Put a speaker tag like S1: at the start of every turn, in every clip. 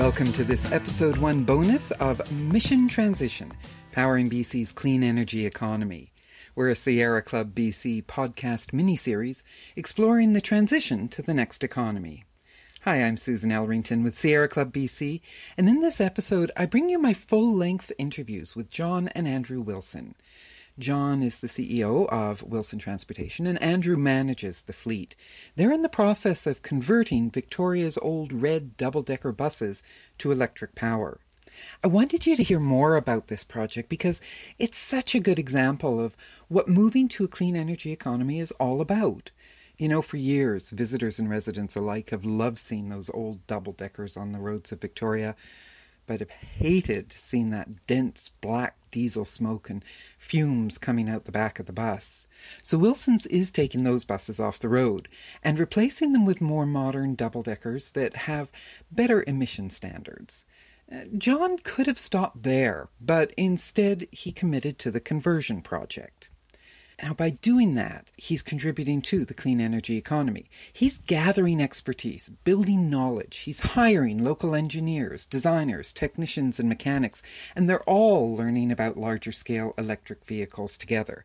S1: Welcome to this episode one bonus of Mission Transition, powering BC's clean energy economy. We're a Sierra Club BC podcast mini-series exploring the transition to the next economy. Hi, I'm Susan Elrington with Sierra Club BC, and in this episode I bring you my full-length interviews with John and Andrew Wilson. John is the CEO of Wilson Transportation, and Andrew manages the fleet. They're in the process of converting Victoria's old red double decker buses to electric power. I wanted you to hear more about this project because it's such a good example of what moving to a clean energy economy is all about. You know, for years, visitors and residents alike have loved seeing those old double deckers on the roads of Victoria but have hated seeing that dense black diesel smoke and fumes coming out the back of the bus. So Wilson's is taking those buses off the road and replacing them with more modern double deckers that have better emission standards. Uh, John could have stopped there, but instead he committed to the conversion project. Now, by doing that, he's contributing to the clean energy economy. He's gathering expertise, building knowledge. He's hiring local engineers, designers, technicians, and mechanics, and they're all learning about larger scale electric vehicles together.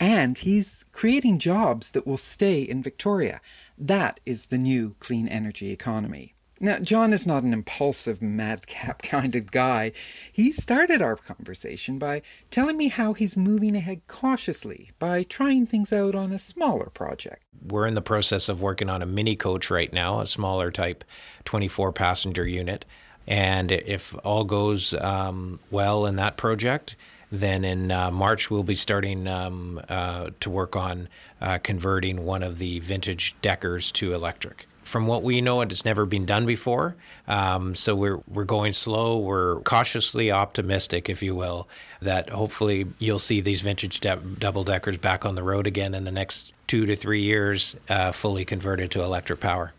S1: And he's creating jobs that will stay in Victoria. That is the new clean energy economy. Now, John is not an impulsive, madcap kind of guy. He started our conversation by telling me how he's moving ahead cautiously by trying things out on a smaller project.
S2: We're in the process of working on a mini coach right now, a smaller type 24 passenger unit. And if all goes um, well in that project, then in uh, March we'll be starting um, uh, to work on uh, converting one of the vintage deckers to electric from what we know, it's never been done before. Um, so we're we're going slow. We're cautiously optimistic, if you will, that hopefully you'll see these vintage de- double deckers back on the road again in the next two to three years, uh, fully converted to electric power.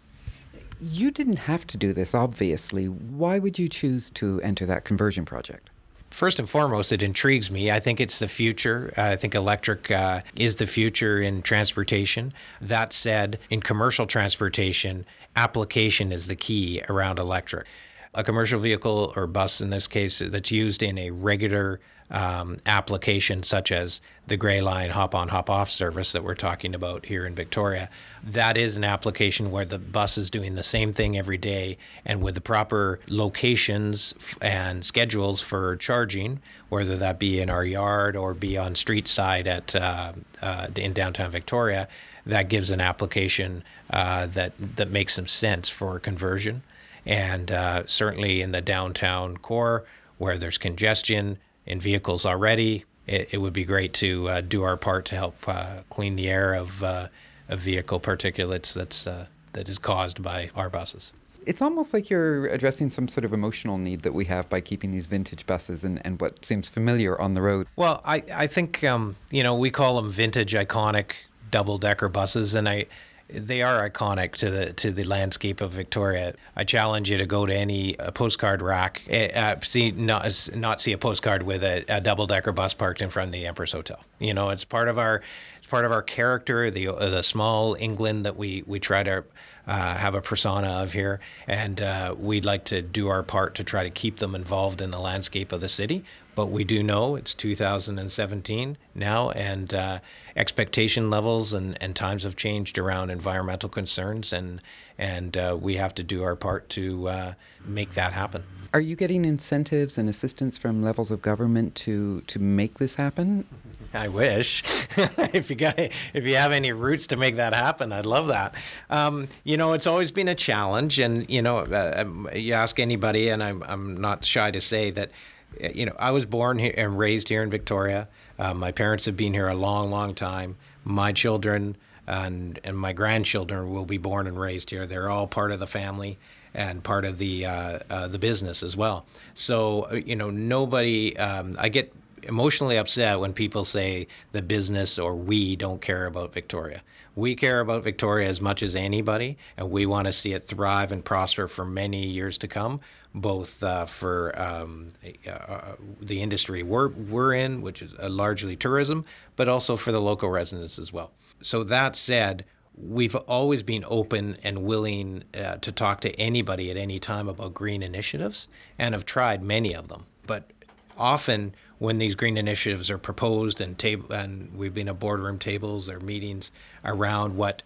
S1: You didn't have to do this, obviously. Why would you choose to enter that conversion project?
S2: First and foremost, it intrigues me. I think it's the future. I think electric uh, is the future in transportation. That said, in commercial transportation, application is the key around electric. A commercial vehicle or bus, in this case, that's used in a regular um, applications such as the Gray Line hop on, hop off service that we're talking about here in Victoria. That is an application where the bus is doing the same thing every day and with the proper locations and schedules for charging, whether that be in our yard or be on street side at uh, uh, in downtown Victoria. That gives an application uh, that that makes some sense for conversion, and uh, certainly in the downtown core where there's congestion, in vehicles already. It, it would be great to uh, do our part to help uh, clean the air of, uh, of vehicle particulates that's, uh, that is caused by our buses.
S1: It's almost like you're addressing some sort of emotional need that we have by keeping these vintage buses and, and what seems familiar on the road.
S2: Well, I, I think, um, you know, we call them vintage iconic double decker buses. And I, they are iconic to the to the landscape of Victoria. I challenge you to go to any uh, postcard rack, eh, uh, see not not see a postcard with a, a double decker bus parked in front of the Empress Hotel. You know, it's part of our it's part of our character, the uh, the small England that we we try to uh, have a persona of here, and uh, we'd like to do our part to try to keep them involved in the landscape of the city. But we do know it's 2017 now, and uh, expectation levels and, and times have changed around environmental concerns, and and uh, we have to do our part to uh, make that happen.
S1: Are you getting incentives and assistance from levels of government to to make this happen?
S2: I wish. if you got, if you have any roots to make that happen, I'd love that. Um, you know, it's always been a challenge, and you know, uh, um, you ask anybody, and I'm I'm not shy to say that. Uh, you know, I was born here and raised here in Victoria. Uh, my parents have been here a long, long time. My children and and my grandchildren will be born and raised here. They're all part of the family and part of the uh, uh, the business as well. So uh, you know, nobody. Um, I get emotionally upset when people say the business or we don't care about Victoria. We care about Victoria as much as anybody, and we want to see it thrive and prosper for many years to come, both uh, for um, uh, the industry we're, we're in, which is uh, largely tourism, but also for the local residents as well. So, that said, we've always been open and willing uh, to talk to anybody at any time about green initiatives and have tried many of them. But often when these green initiatives are proposed and table and we've been at boardroom tables or meetings around what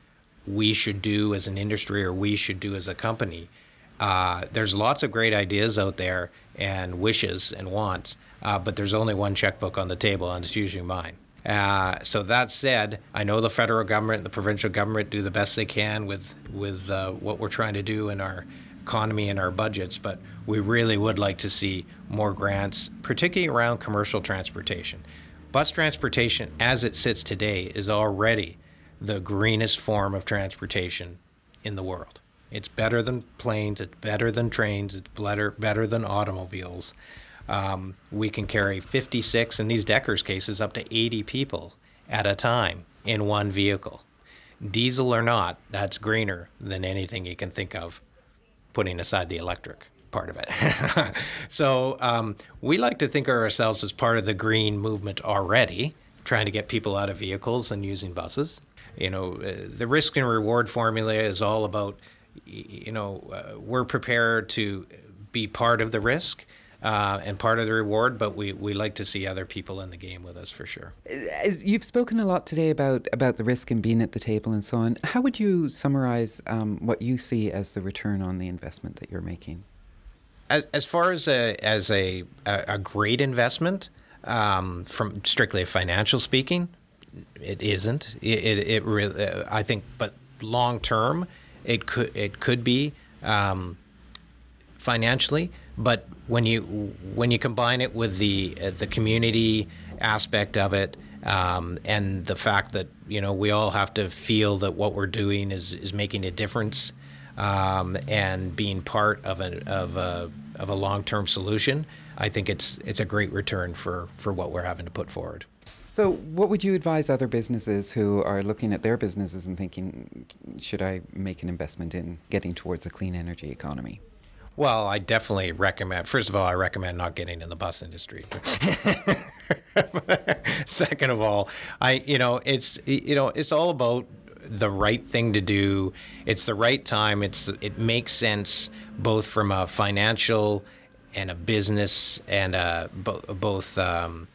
S2: we should do as an industry or we should do as a company, uh, there's lots of great ideas out there and wishes and wants, uh, but there's only one checkbook on the table, and it's usually mine. Uh, so that said, I know the federal government and the provincial government do the best they can with with uh, what we're trying to do in our economy and our budgets, but we really would like to see more grants, particularly around commercial transportation. Bus transportation, as it sits today, is already the greenest form of transportation in the world. It's better than planes, it's better than trains, it's better, better than automobiles. Um, we can carry 56, in these Deckers cases, up to 80 people at a time in one vehicle. Diesel or not, that's greener than anything you can think of, putting aside the electric part of it. so um, we like to think of ourselves as part of the green movement already, trying to get people out of vehicles and using buses. You know, uh, the risk and reward formula is all about, you know, uh, we're prepared to be part of the risk uh, and part of the reward, but we, we like to see other people in the game with us for sure.
S1: You've spoken a lot today about, about the risk and being at the table and so on. How would you summarize um, what you see as the return on the investment that you're making?
S2: As, as far as a, as a, a great investment, um, from strictly financial speaking, it isn't. It, it, it really, I think, but long term, it could it could be um, financially but when you when you combine it with the uh, the community aspect of it um, and the fact that you know we all have to feel that what we're doing is is making a difference um, and being part of a of a of a long term solution, I think it's it's a great return for for what we're having to put forward.
S1: So, what would you advise other businesses who are looking at their businesses and thinking, should I make an investment in getting towards a clean energy economy?
S2: Well, I definitely recommend. First of all, I recommend not getting in the bus industry. Second of all, I you know it's you know it's all about the right thing to do. It's the right time. It's it makes sense both from a financial and a business and a, bo- both um,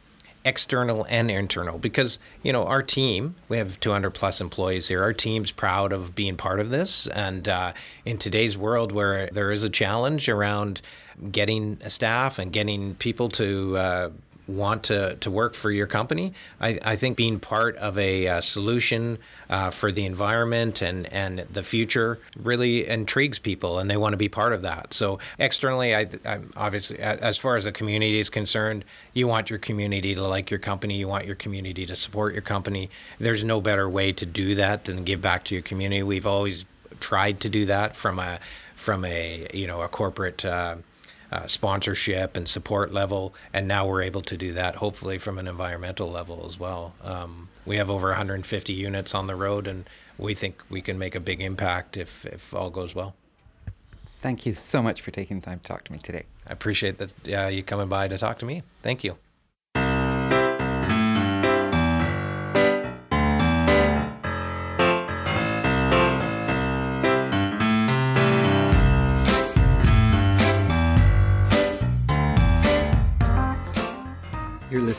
S2: external and internal. Because you know our team we have 200 plus employees here. Our team's proud of being part of this. And uh, in today's world where there is a challenge around getting staff and getting people to uh, want to, to work for your company, I, I think being part of a uh, solution uh, for the environment and, and the future really intrigues people and they want to be part of that. So, externally, I, I'm obviously, as far as the community is concerned, you want your community to like your company, you want your community to support your company. There's no better way to do that than give back to your community. We've always tried to do that from a from a you know a corporate uh, uh, sponsorship and support level, and now we're able to do that hopefully from an environmental level as well. Um, we have over 150 units on the road, and we think we can make a big impact if if all goes well.
S1: Thank you so much for taking the time to talk to me today.
S2: I appreciate that uh, you coming by to talk to me. Thank you.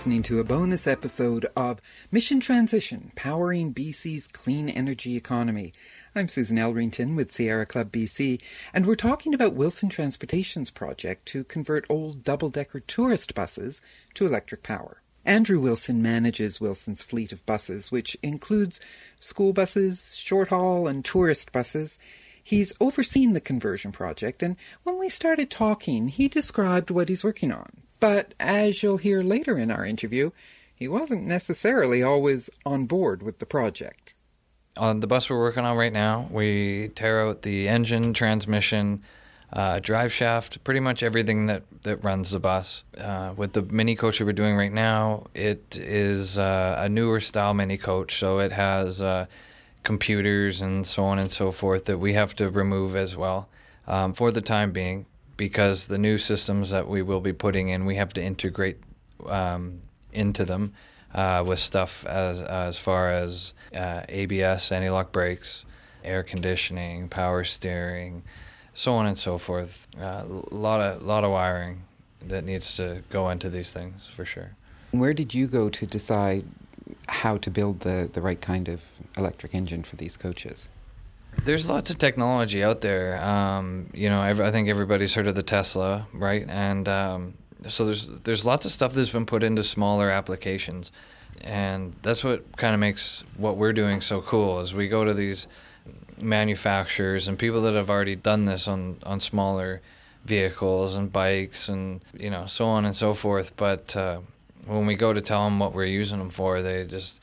S1: Listening to a bonus episode of Mission Transition Powering BC's Clean Energy Economy. I'm Susan Elrington with Sierra Club BC, and we're talking about Wilson Transportation's project to convert old double decker tourist buses to electric power. Andrew Wilson manages Wilson's fleet of buses, which includes school buses, short haul, and tourist buses. He's overseen the conversion project, and when we started talking, he described what he's working on but as you'll hear later in our interview, he wasn't necessarily always on board with the project.
S3: On the bus we're working on right now, we tear out the engine, transmission, uh, drive shaft, pretty much everything that, that runs the bus. Uh, with the mini coach that we're doing right now, it is uh, a newer style mini coach, so it has uh, computers and so on and so forth that we have to remove as well um, for the time being because the new systems that we will be putting in, we have to integrate um, into them. uh, with stuff as as far as uh, ABS, anti-lock brakes, air conditioning, power steering, so on and so forth. A uh, lot of lot of wiring that needs to go into these things for sure.
S1: Where did you go to decide how to build the, the right kind of electric engine for these coaches?
S3: There's lots of technology out there. Um, you know, I, think everybody's heard of the Tesla, right? And um, so there's there's lots of stuff that's been put into smaller applications, and that's what kind of makes what we're doing so cool. Is we go to these manufacturers and people that have already done this on on smaller vehicles and bikes and you know so on and so forth. But uh, when we go to tell them what we're using them for, they just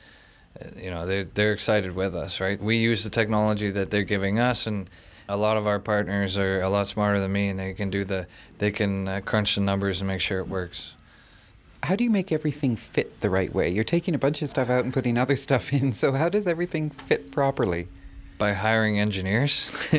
S3: you know they they're excited with us, right? We use the technology that they're giving us and a lot of our partners are a lot smarter than me and they can do the they can uh, crunch the numbers and make sure it works.
S1: How do you make everything fit the right way? You're taking a bunch of stuff out and putting other stuff in so how does everything fit properly?
S3: By hiring engineers.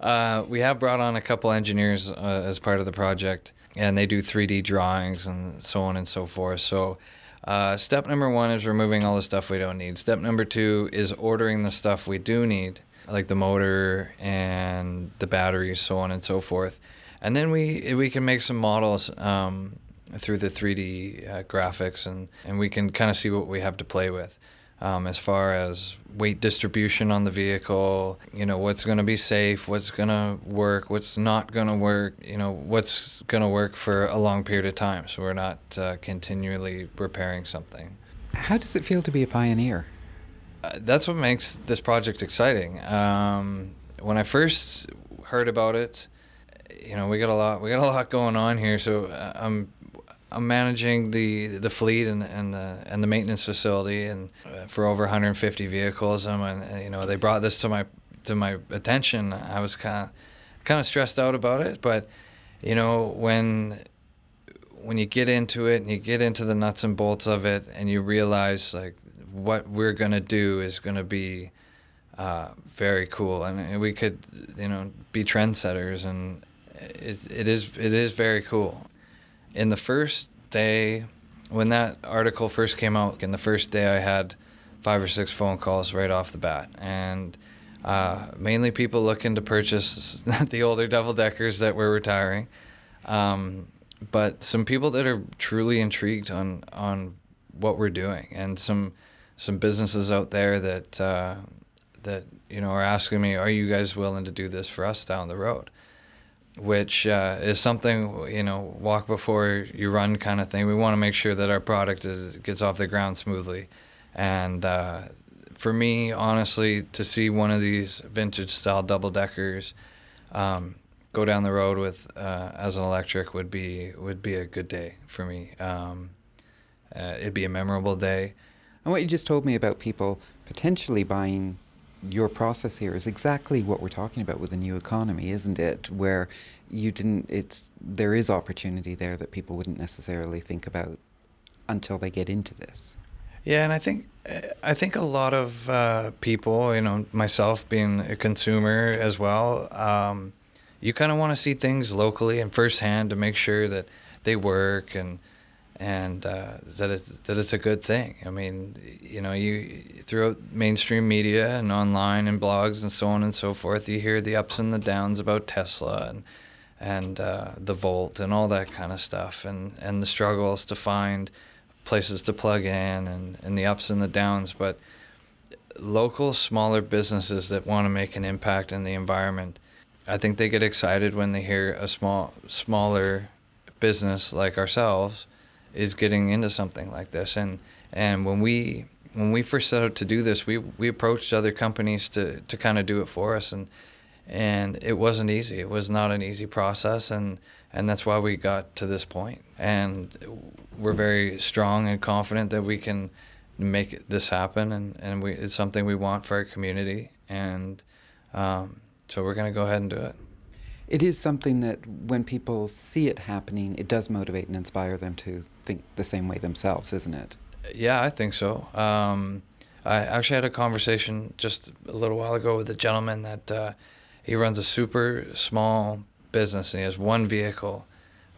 S3: Uh, we have brought on a couple engineers uh, as part of the project and they do 3d drawings and so on and so forth. So uh, step number one is removing all the stuff we don't need. Step number two is ordering the stuff we do need like the motor and the batteries, so on and so forth. And then we we can make some models um, through the 3D uh, graphics, and, and we can kind of see what we have to play with. Um, as far as weight distribution on the vehicle, you know, what's going to be safe, what's going to work, what's not going to work, you know, what's going to work for a long period of time. So we're not uh, continually repairing something.
S1: How does it feel to be a pioneer?
S3: Uh, that's what makes this project exciting. Um, when I first heard about it, you know, we got a lot, we got a lot going on here. So uh, I'm, I'm managing the the fleet and and the and the maintenance facility, and uh, for over 150 vehicles. I'm And you know they brought this to my to my attention, I was kind of kind of stressed out about it. But you know, when when you get into it and you get into the nuts and bolts of it, and you realize like what we're gonna do is gonna be uh, very cool, and we could, you know, be trendsetters, and it, it is it is very cool. In the first day, when that article first came out, in the first day, I had five or six phone calls right off the bat, and uh, mainly people looking to purchase the older double deckers that we're retiring, um, but some people that are truly intrigued on on what we're doing, and some some businesses out there that uh, that you know are asking me, "Are you guys willing to do this for us down the road?" Which uh, is something you know, walk before you run kind of thing. We want to make sure that our product is gets off the ground smoothly, and uh, for me, honestly, to see one of these vintage style double deckers um, go down the road with uh, as an electric would be would be a good day for me. Um, uh, it'd be a memorable day.
S1: And what you just told me about people potentially buying your process here is exactly what we're talking about with the new economy, isn't it? Where you didn't, it's there is opportunity there that people wouldn't necessarily think about until they get into this.
S3: Yeah, and I think I think a lot of uh, people, you know, myself being a consumer as well, um, you kind of want to see things locally and firsthand to make sure that they work and and uh, that it's that it's a good thing. I mean, you know, you throughout mainstream media and online and blogs and so on and so forth, you hear the ups and the downs about Tesla and and uh, the Volt and all that kind of stuff, and and the struggles to find places to plug in and and the ups and the downs, but local smaller businesses that want to make an impact in the environment i think they get excited when they hear a small smaller business like ourselves is getting into something like this. And and when we when we first set out to do this, we we approached other companies to to kind of do it for us, and and it wasn't easy. It was not an easy process, and and that's why we got to this point. And we're very strong and confident that we can make this happen, and and we it's something we want for our community, and um, so we're gonna go ahead and do it
S1: it is something that when people see it happening, it does motivate and inspire them to think the same way themselves, isn't it?
S3: Yeah, I think so. Um, I actually had a conversation just a little while ago with a gentleman that uh, he runs a super small business and he has one vehicle,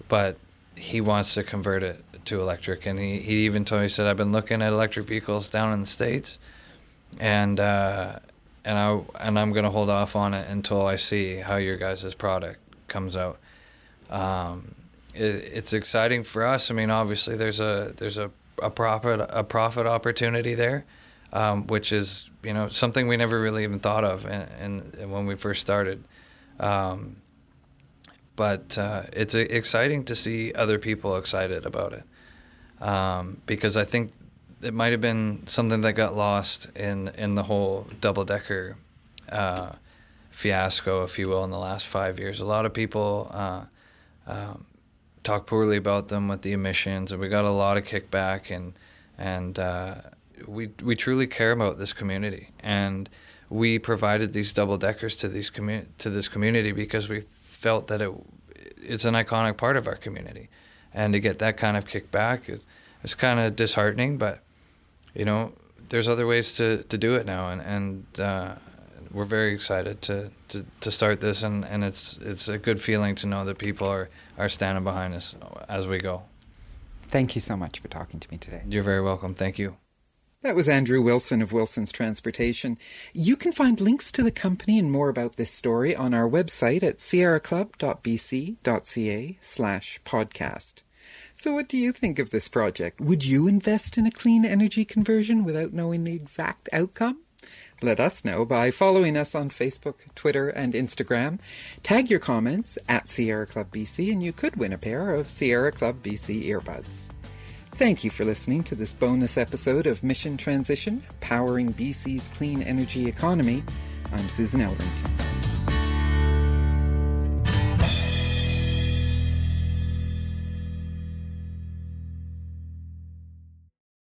S3: but he wants to convert it to electric, and he, he even told me he said I've been looking at electric vehicles down in the states, and uh, and I and I'm gonna hold off on it until I see how your guys' product comes out. Um, it, it's exciting for us. I mean, obviously there's a there's a, a profit a profit opportunity there, um, which is you know something we never really even thought of, and, and when we first started. Um, but uh, it's exciting to see other people excited about it um, because I think it might have been something that got lost in in the whole double decker uh, fiasco, if you will, in the last five years. A lot of people uh, um, talk poorly about them with the emissions, and we got a lot of kickback, and and uh, we we truly care about this community, and we provided these double deckers to these commu- to this community because we felt that it it's an iconic part of our community, and to get that kind of kickback, it, it's kind of disheartening. But you know, there's other ways to, to do it now, and and uh, we're very excited to, to, to start this, and, and it's it's a good feeling to know that people are are standing behind us as we go.
S1: Thank you so much for talking to me today.
S3: You're very welcome. Thank you.
S1: That was Andrew Wilson of Wilson's Transportation. You can find links to the company and more about this story on our website at sierraclub.bc.ca slash podcast. So what do you think of this project? Would you invest in a clean energy conversion without knowing the exact outcome? Let us know by following us on Facebook, Twitter, and Instagram. Tag your comments at Sierra Club BC and you could win a pair of Sierra Club BC earbuds. Thank you for listening to this bonus episode of Mission Transition, Powering BC's Clean Energy Economy. I'm Susan Elrington.